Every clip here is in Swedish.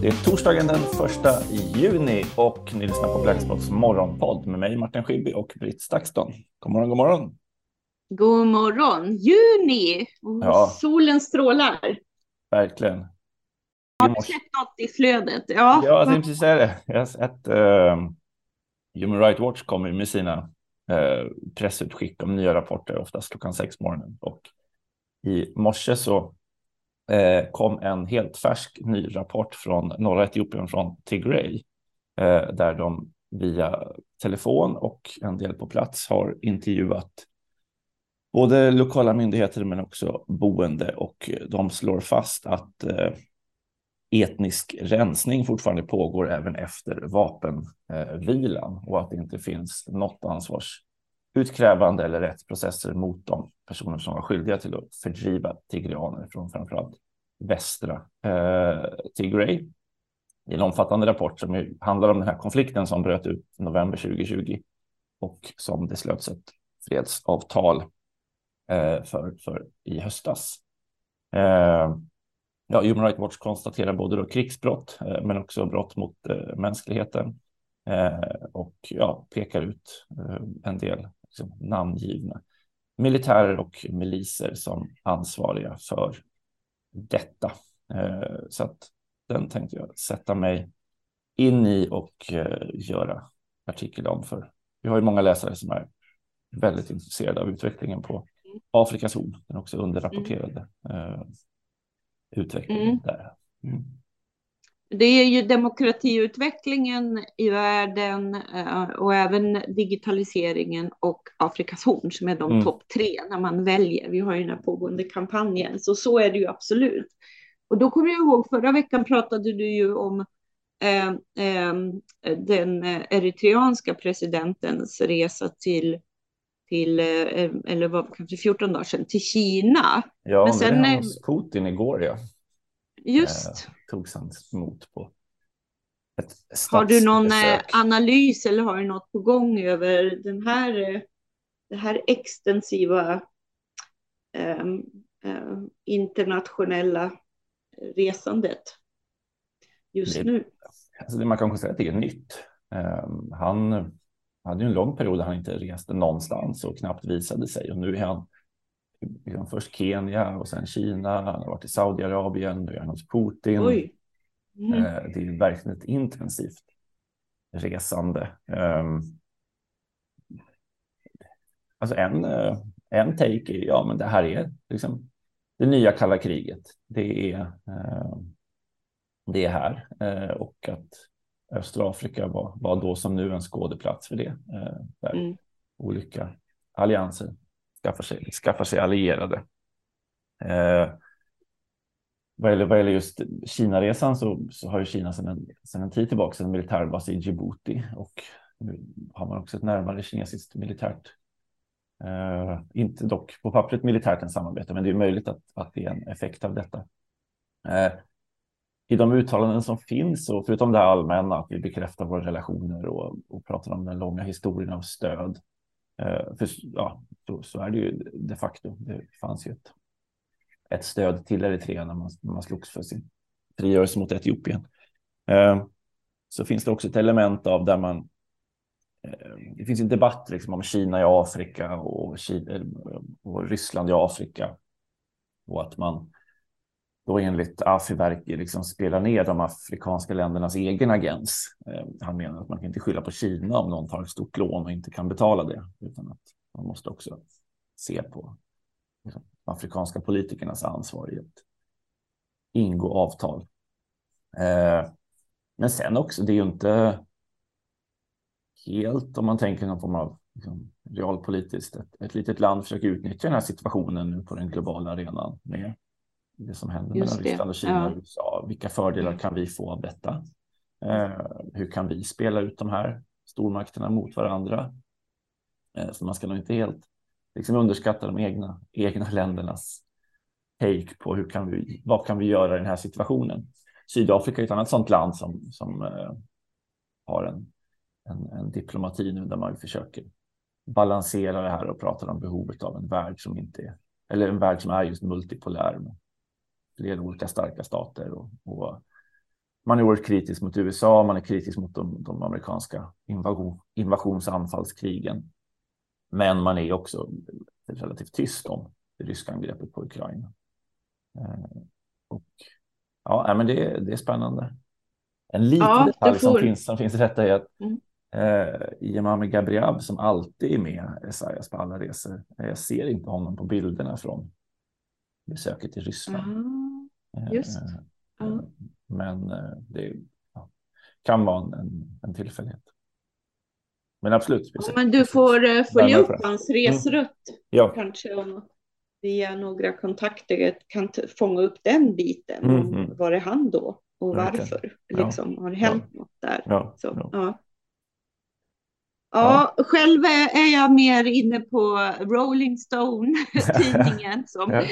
Det är torsdagen den första juni och ni lyssnar på Blackspots morgonpodd med mig Martin Schibbye och Britt Stakston. God morgon, god morgon. God morgon. Juni Ja. solen strålar. Verkligen. Har du sett något i flödet? Ja. Ja, jag tänkte precis säga det. Jag har sett eh, Human Rights Watch kommer med sina eh, pressutskick om nya rapporter, oftast klockan sex på morgonen. Och i morse så eh, kom en helt färsk ny rapport från norra Etiopien, från Tigray, eh, där de via telefon och en del på plats har intervjuat både lokala myndigheter men också boende och de slår fast att eh, etnisk rensning fortfarande pågår även efter vapenvilan eh, och att det inte finns något ansvars utkrävande eller rättsprocesser mot de personer som var skyldiga till att fördriva tigrianer från framförallt västra eh, Tigray. Det är en omfattande rapport som handlar om den här konflikten som bröt ut i november 2020 och som det slöts ett fredsavtal eh, för, för i höstas. Eh, Ja, Human Rights Watch konstaterar både då krigsbrott eh, men också brott mot eh, mänskligheten eh, och ja, pekar ut eh, en del namngivna militärer och miliser som ansvariga för detta. Eh, så att den tänkte jag sätta mig in i och eh, göra artikel om för vi har ju många läsare som är väldigt intresserade av utvecklingen på Afrikas horn, den också underrapporterade eh, utvecklingen Mm. där. Mm. Det är ju demokratiutvecklingen i världen eh, och även digitaliseringen och Afrikas horn som är de Mm. topp tre när man väljer. Vi har ju den här pågående kampanjen, så så är det ju absolut. Och då kommer jag ihåg förra veckan pratade du ju om eh, eh, den eritreanska presidentens resa till, till eh, eller vad kanske 14 dagar sedan, till Kina. Ja, Men sen, sen, eh, hos Putin igår, ja. Just. Eh, togs han emot på ett Har du någon eh, analys eller har du något på gång över den här, eh, det här extensiva ehm, internationella resandet just Det- nu? Alltså det man kan konstatera att det är nytt. Eh, han hade ju en lång period där han inte reste någonstans och knappt visade sig. Och nu är han liksom först Kenya och sen Kina. Han har varit i Saudiarabien, nu är han hos Putin. Oj. Mm. Eh, Det är verkligen ett intensivt resande. Ehm, Alltså en, eh, en take är, ja men det här är liksom det nya kalla kriget. Det är, eh, det är här eh, och att östra Afrika var, var då som nu en skådeplats för det. eh, Där Mm. olika allianser skaffar sig, skaffar sig allierade. Eh, vad gäller, vad gäller just Kinaresan så, så har ju Kina sedan en, sedan en tid tillbaka en militärbas i Djibouti och nu har man också ett närmare kinesiskt militärt, eh, inte dock på pappret militärt än samarbete, men det är möjligt att, att det är en effekt av detta. Eh, I de uttalanden som finns, och förutom det allmänna, att vi bekräftar våra relationer och, och pratar om den långa historien av stöd, eh, Eh, för, ja, så, så är det ju de facto. Det fanns ju ett ett stöd till Eritrea när man, när man slogs för sin frigörelse mot Etiopien. Eh, så finns det också ett element av där man eh, det finns en debatt liksom om Kina i Afrika och, Kina, och Ryssland i Afrika och att man då enligt Afiverki liksom spelar ner de afrikanska ländernas egen agens. Eh, han menar att man kan inte skylla på Kina om någon tar ett stort lån och inte kan betala det, utan att man måste också se på de afrikanska politikernas ansvar i att ingå avtal. Eh, men sen också, det är ju inte helt, om man tänker någon form av liksom, realpolitiskt, ett, ett litet land försöker utnyttja den här situationen nu på den globala arenan med det som händer Just mellan det, Ryssland och Kina ja. och USA. Vilka fördelar kan vi få av detta? Eh, hur kan vi spela ut de här stormakterna mot varandra? Eh, så man ska nog inte helt liksom underskatta de egna, egna ländernas take på hur kan vi, vad kan vi göra i den här situationen. Sydafrika är ett annat sådant land som, som eh, har en, en, en diplomati nu där man försöker balansera det här och pratar om behovet av en värld som inte är, eller en värld som är just multipolär med flera olika starka stater och, och man är oerhört kritisk mot USA, man är kritisk mot de, de amerikanska invasion, invasionsanfallskrigen. Men man är också relativt tyst om det ryska angreppet på Ukraina. Eh, och ja, men det, det är spännande. En liten ja, detalj som finns, som finns i detta är att mm. eh, Imam Gabriab som alltid är med Esaias på alla resor. Jag ser inte honom på bilderna från besöket i Ryssland. Mm. Just. Eh, mm. Men eh, det ja, kan vara en, en tillfällighet. Men absolut. Ja, men du får följa upp hans mm. resrutt. Mm. Ja. Kanske om, via några kontakter kan fånga upp den biten. Mm. mm. Var är han då? Och varför? Ja. Liksom, har det hänt ja. något där? Ja. Så, ja. Ja, själv är jag mer inne på Rolling Stone, tidningen, som ja.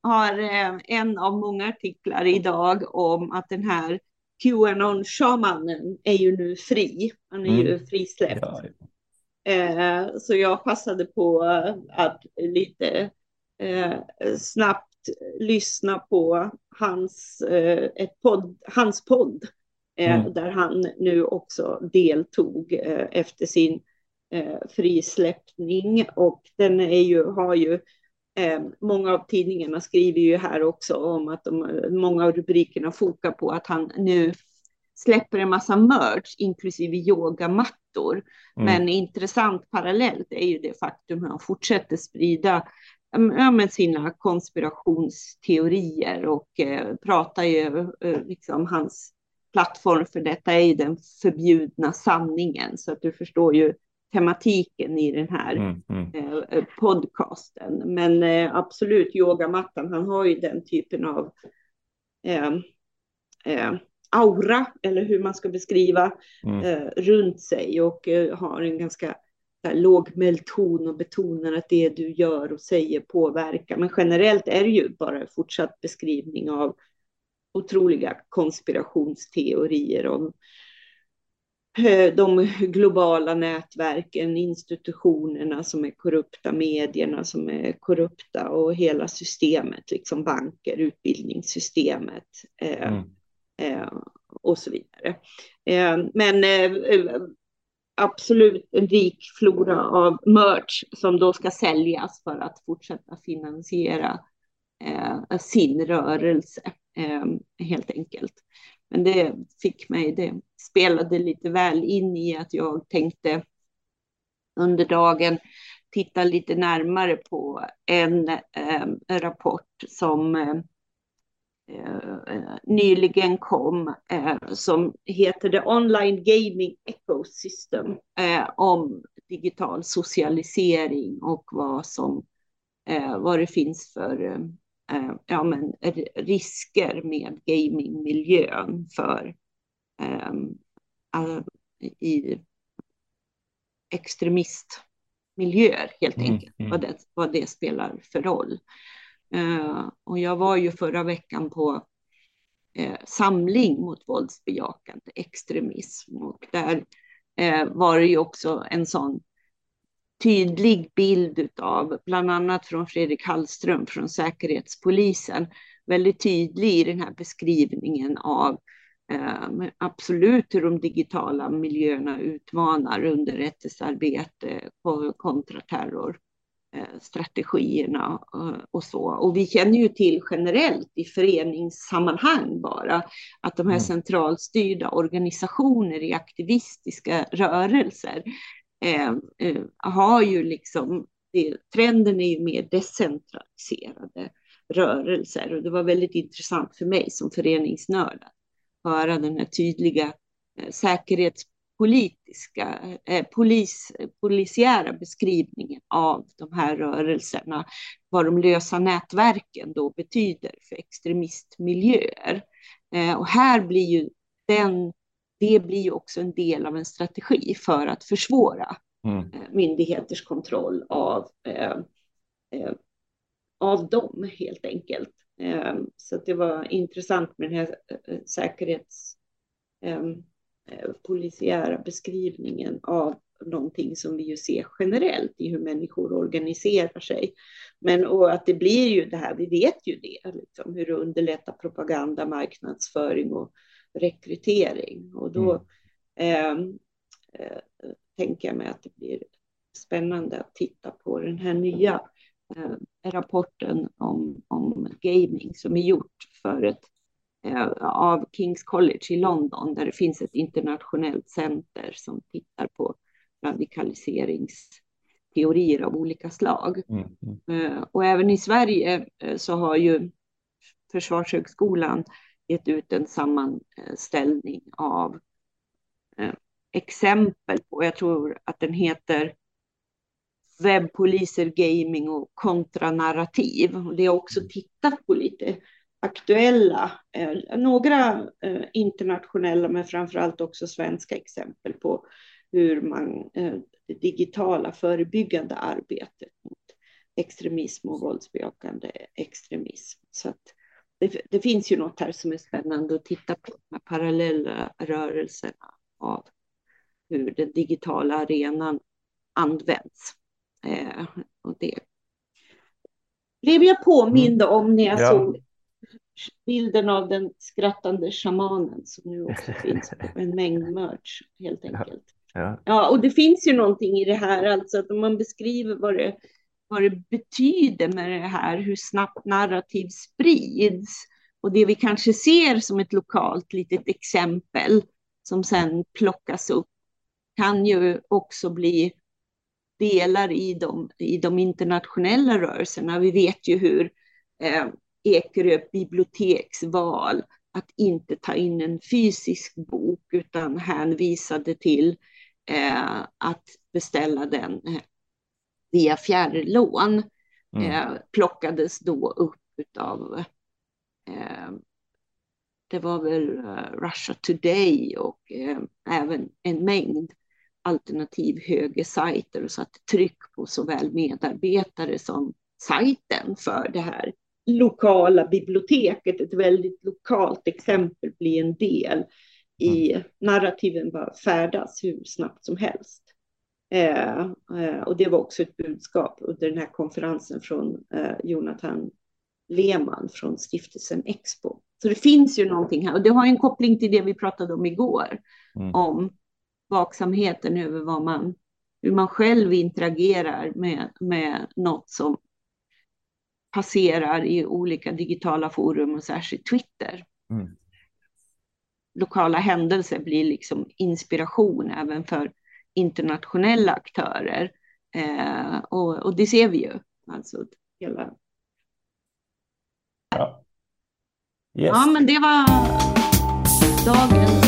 har eh, en av många artiklar idag om att den här Qanon-shamanen är ju nu fri. Han är mm. ju frisläppt. Ja. Eh, så jag passade på att lite eh, snabbt lyssna på hans, ett podd, hans podd. Mm. Där han nu också deltog efter sin eh, frisläppning och den är ju, har ju eh, Många av tidningarna skriver ju här också om att de, många av rubrikerna fokar på att han nu släpper en massa merch, inklusive yogamattor. Mm. Men intressant parallellt är ju det faktum att han fortsätter sprida ja, med sina konspirationsteorier och eh, pratar ju eh, liksom hans plattform för detta är ju den förbjudna sanningen. Så att du förstår ju tematiken i den här mm, mm. Eh, podcasten. Men eh, absolut, yogamattan, han har ju den typen av eh, eh, aura, eller hur man ska beskriva, mm. Runt sig och har en ganska lågmäld ton och betonar att det du gör och säger påverkar. Men generellt är det ju bara fortsatt beskrivning av otroliga konspirationsteorier om de globala nätverken, institutionerna som är korrupta, medierna som är korrupta och hela systemet, liksom banker, utbildningssystemet eh, mm. eh, och så vidare. Eh, men absolut en rik flora av merch som då ska säljas för att fortsätta finansiera sin rörelse, helt enkelt. Men det fick mig, det spelade lite väl in i att jag tänkte under dagen titta lite närmare på en eh, rapport som eh, eh, nyligen kom eh, som heter The Online Gaming Ecosystem eh, om digital socialisering och vad som eh, vad det finns för eh, ja, men, risker med gamingmiljön för eh, i extremistmiljöer helt mm, enkelt, mm. Vad, det, vad det spelar för roll. Eh, och jag var ju förra veckan på eh, samling mot våldsbejakande extremism och där eh, var det ju också en sån tydlig bild av, bland annat från Fredrik Hallström från Säkerhetspolisen, väldigt tydlig i den här beskrivningen av eh, absolut hur de digitala miljöerna utmanar underrättelsearbete, kontraterror eh, strategierna eh, och så. Och vi känner ju till generellt i föreningssammanhang bara att de här mm. centralstyrda organisationer i aktivistiska rörelser eh, eh, har ju liksom, det, trenden är ju mer decentraliserade rörelser och det var väldigt intressant för mig som föreningsnörd att höra den här tydliga eh, säkerhetspolitiska, eh, polis, polisiära beskrivningen av de här rörelserna, vad de lösa nätverken då betyder för extremistmiljöer. Eh, och här blir ju den det blir ju också en del av en strategi för att försvåra mm. Eh, myndigheters kontroll av, eh, eh, av dem helt enkelt. Eh, så det var intressant med den här eh, säkerhets eh, polisiära beskrivningen av någonting som vi ju ser generellt i hur människor organiserar sig. Men och att det blir ju det här, vi vet ju det, liksom, hur det underlättar propaganda, marknadsföring och rekrytering. Och då mm. eh, eh, tänker jag mig att det blir spännande att titta på den här nya eh, rapporten om, om gaming som är gjort för ett, eh, av Kings College i London där det finns ett internationellt center som tittar på radikaliseringsteorier av olika slag. Mm. Mm. Eh, och även i Sverige eh, så har ju Försvarshögskolan gett ut en sammanställning av eh, exempel på, jag tror att den heter webbpoliser, gaming och kontranarrativ. Det har också tittat på lite aktuella, eh, några eh, internationella men framförallt också svenska exempel på hur man, eh, det digitala förebyggande arbetet mot extremism och våldsbejakande extremism. Så att det, det, finns ju något här som är spännande att titta på, med parallella rörelserna av hur den digitala arenan används. Eh, och det blev jag påmind mm. om när jag ja. såg bilden av den skrattande shamanen som nu också finns på en mängd merch helt enkelt. Ja. ja, och det finns ju någonting i det här, alltså att om man beskriver vad det, vad det betyder med det här, hur snabbt narrativ sprids och det vi kanske ser som ett lokalt litet exempel som sen plockas upp kan ju också bli delar i de, i de internationella rörelserna. Vi vet ju hur eh, Ekerö biblioteksval att inte ta in en fysisk bok utan hänvisade till eh, att beställa den eh, via fjärrlån mm. eh, plockades då upp av eh, det var väl uh, Russia Today och eh, även en mängd alternativ högersajter och satte tryck på såväl medarbetare som sajten för det här lokala biblioteket. Ett väldigt lokalt exempel blir en del i mm. narrativen bara färdas hur snabbt som helst. Eh, eh, och det var också ett budskap under den här konferensen från eh, Jonathan Lehmann från stiftelsen Expo. Så det finns ju någonting här och det har en koppling till det vi pratade om igår. Mm. Om vaksamheten över vad man, hur man själv interagerar med, med något som passerar i olika digitala forum och särskilt Twitter. Mm. Lokala händelser blir liksom inspiration även för internationella aktörer. Eh, och, och, det ser vi ju. Alltså hela... Ja. Yes. ja, men det var dagens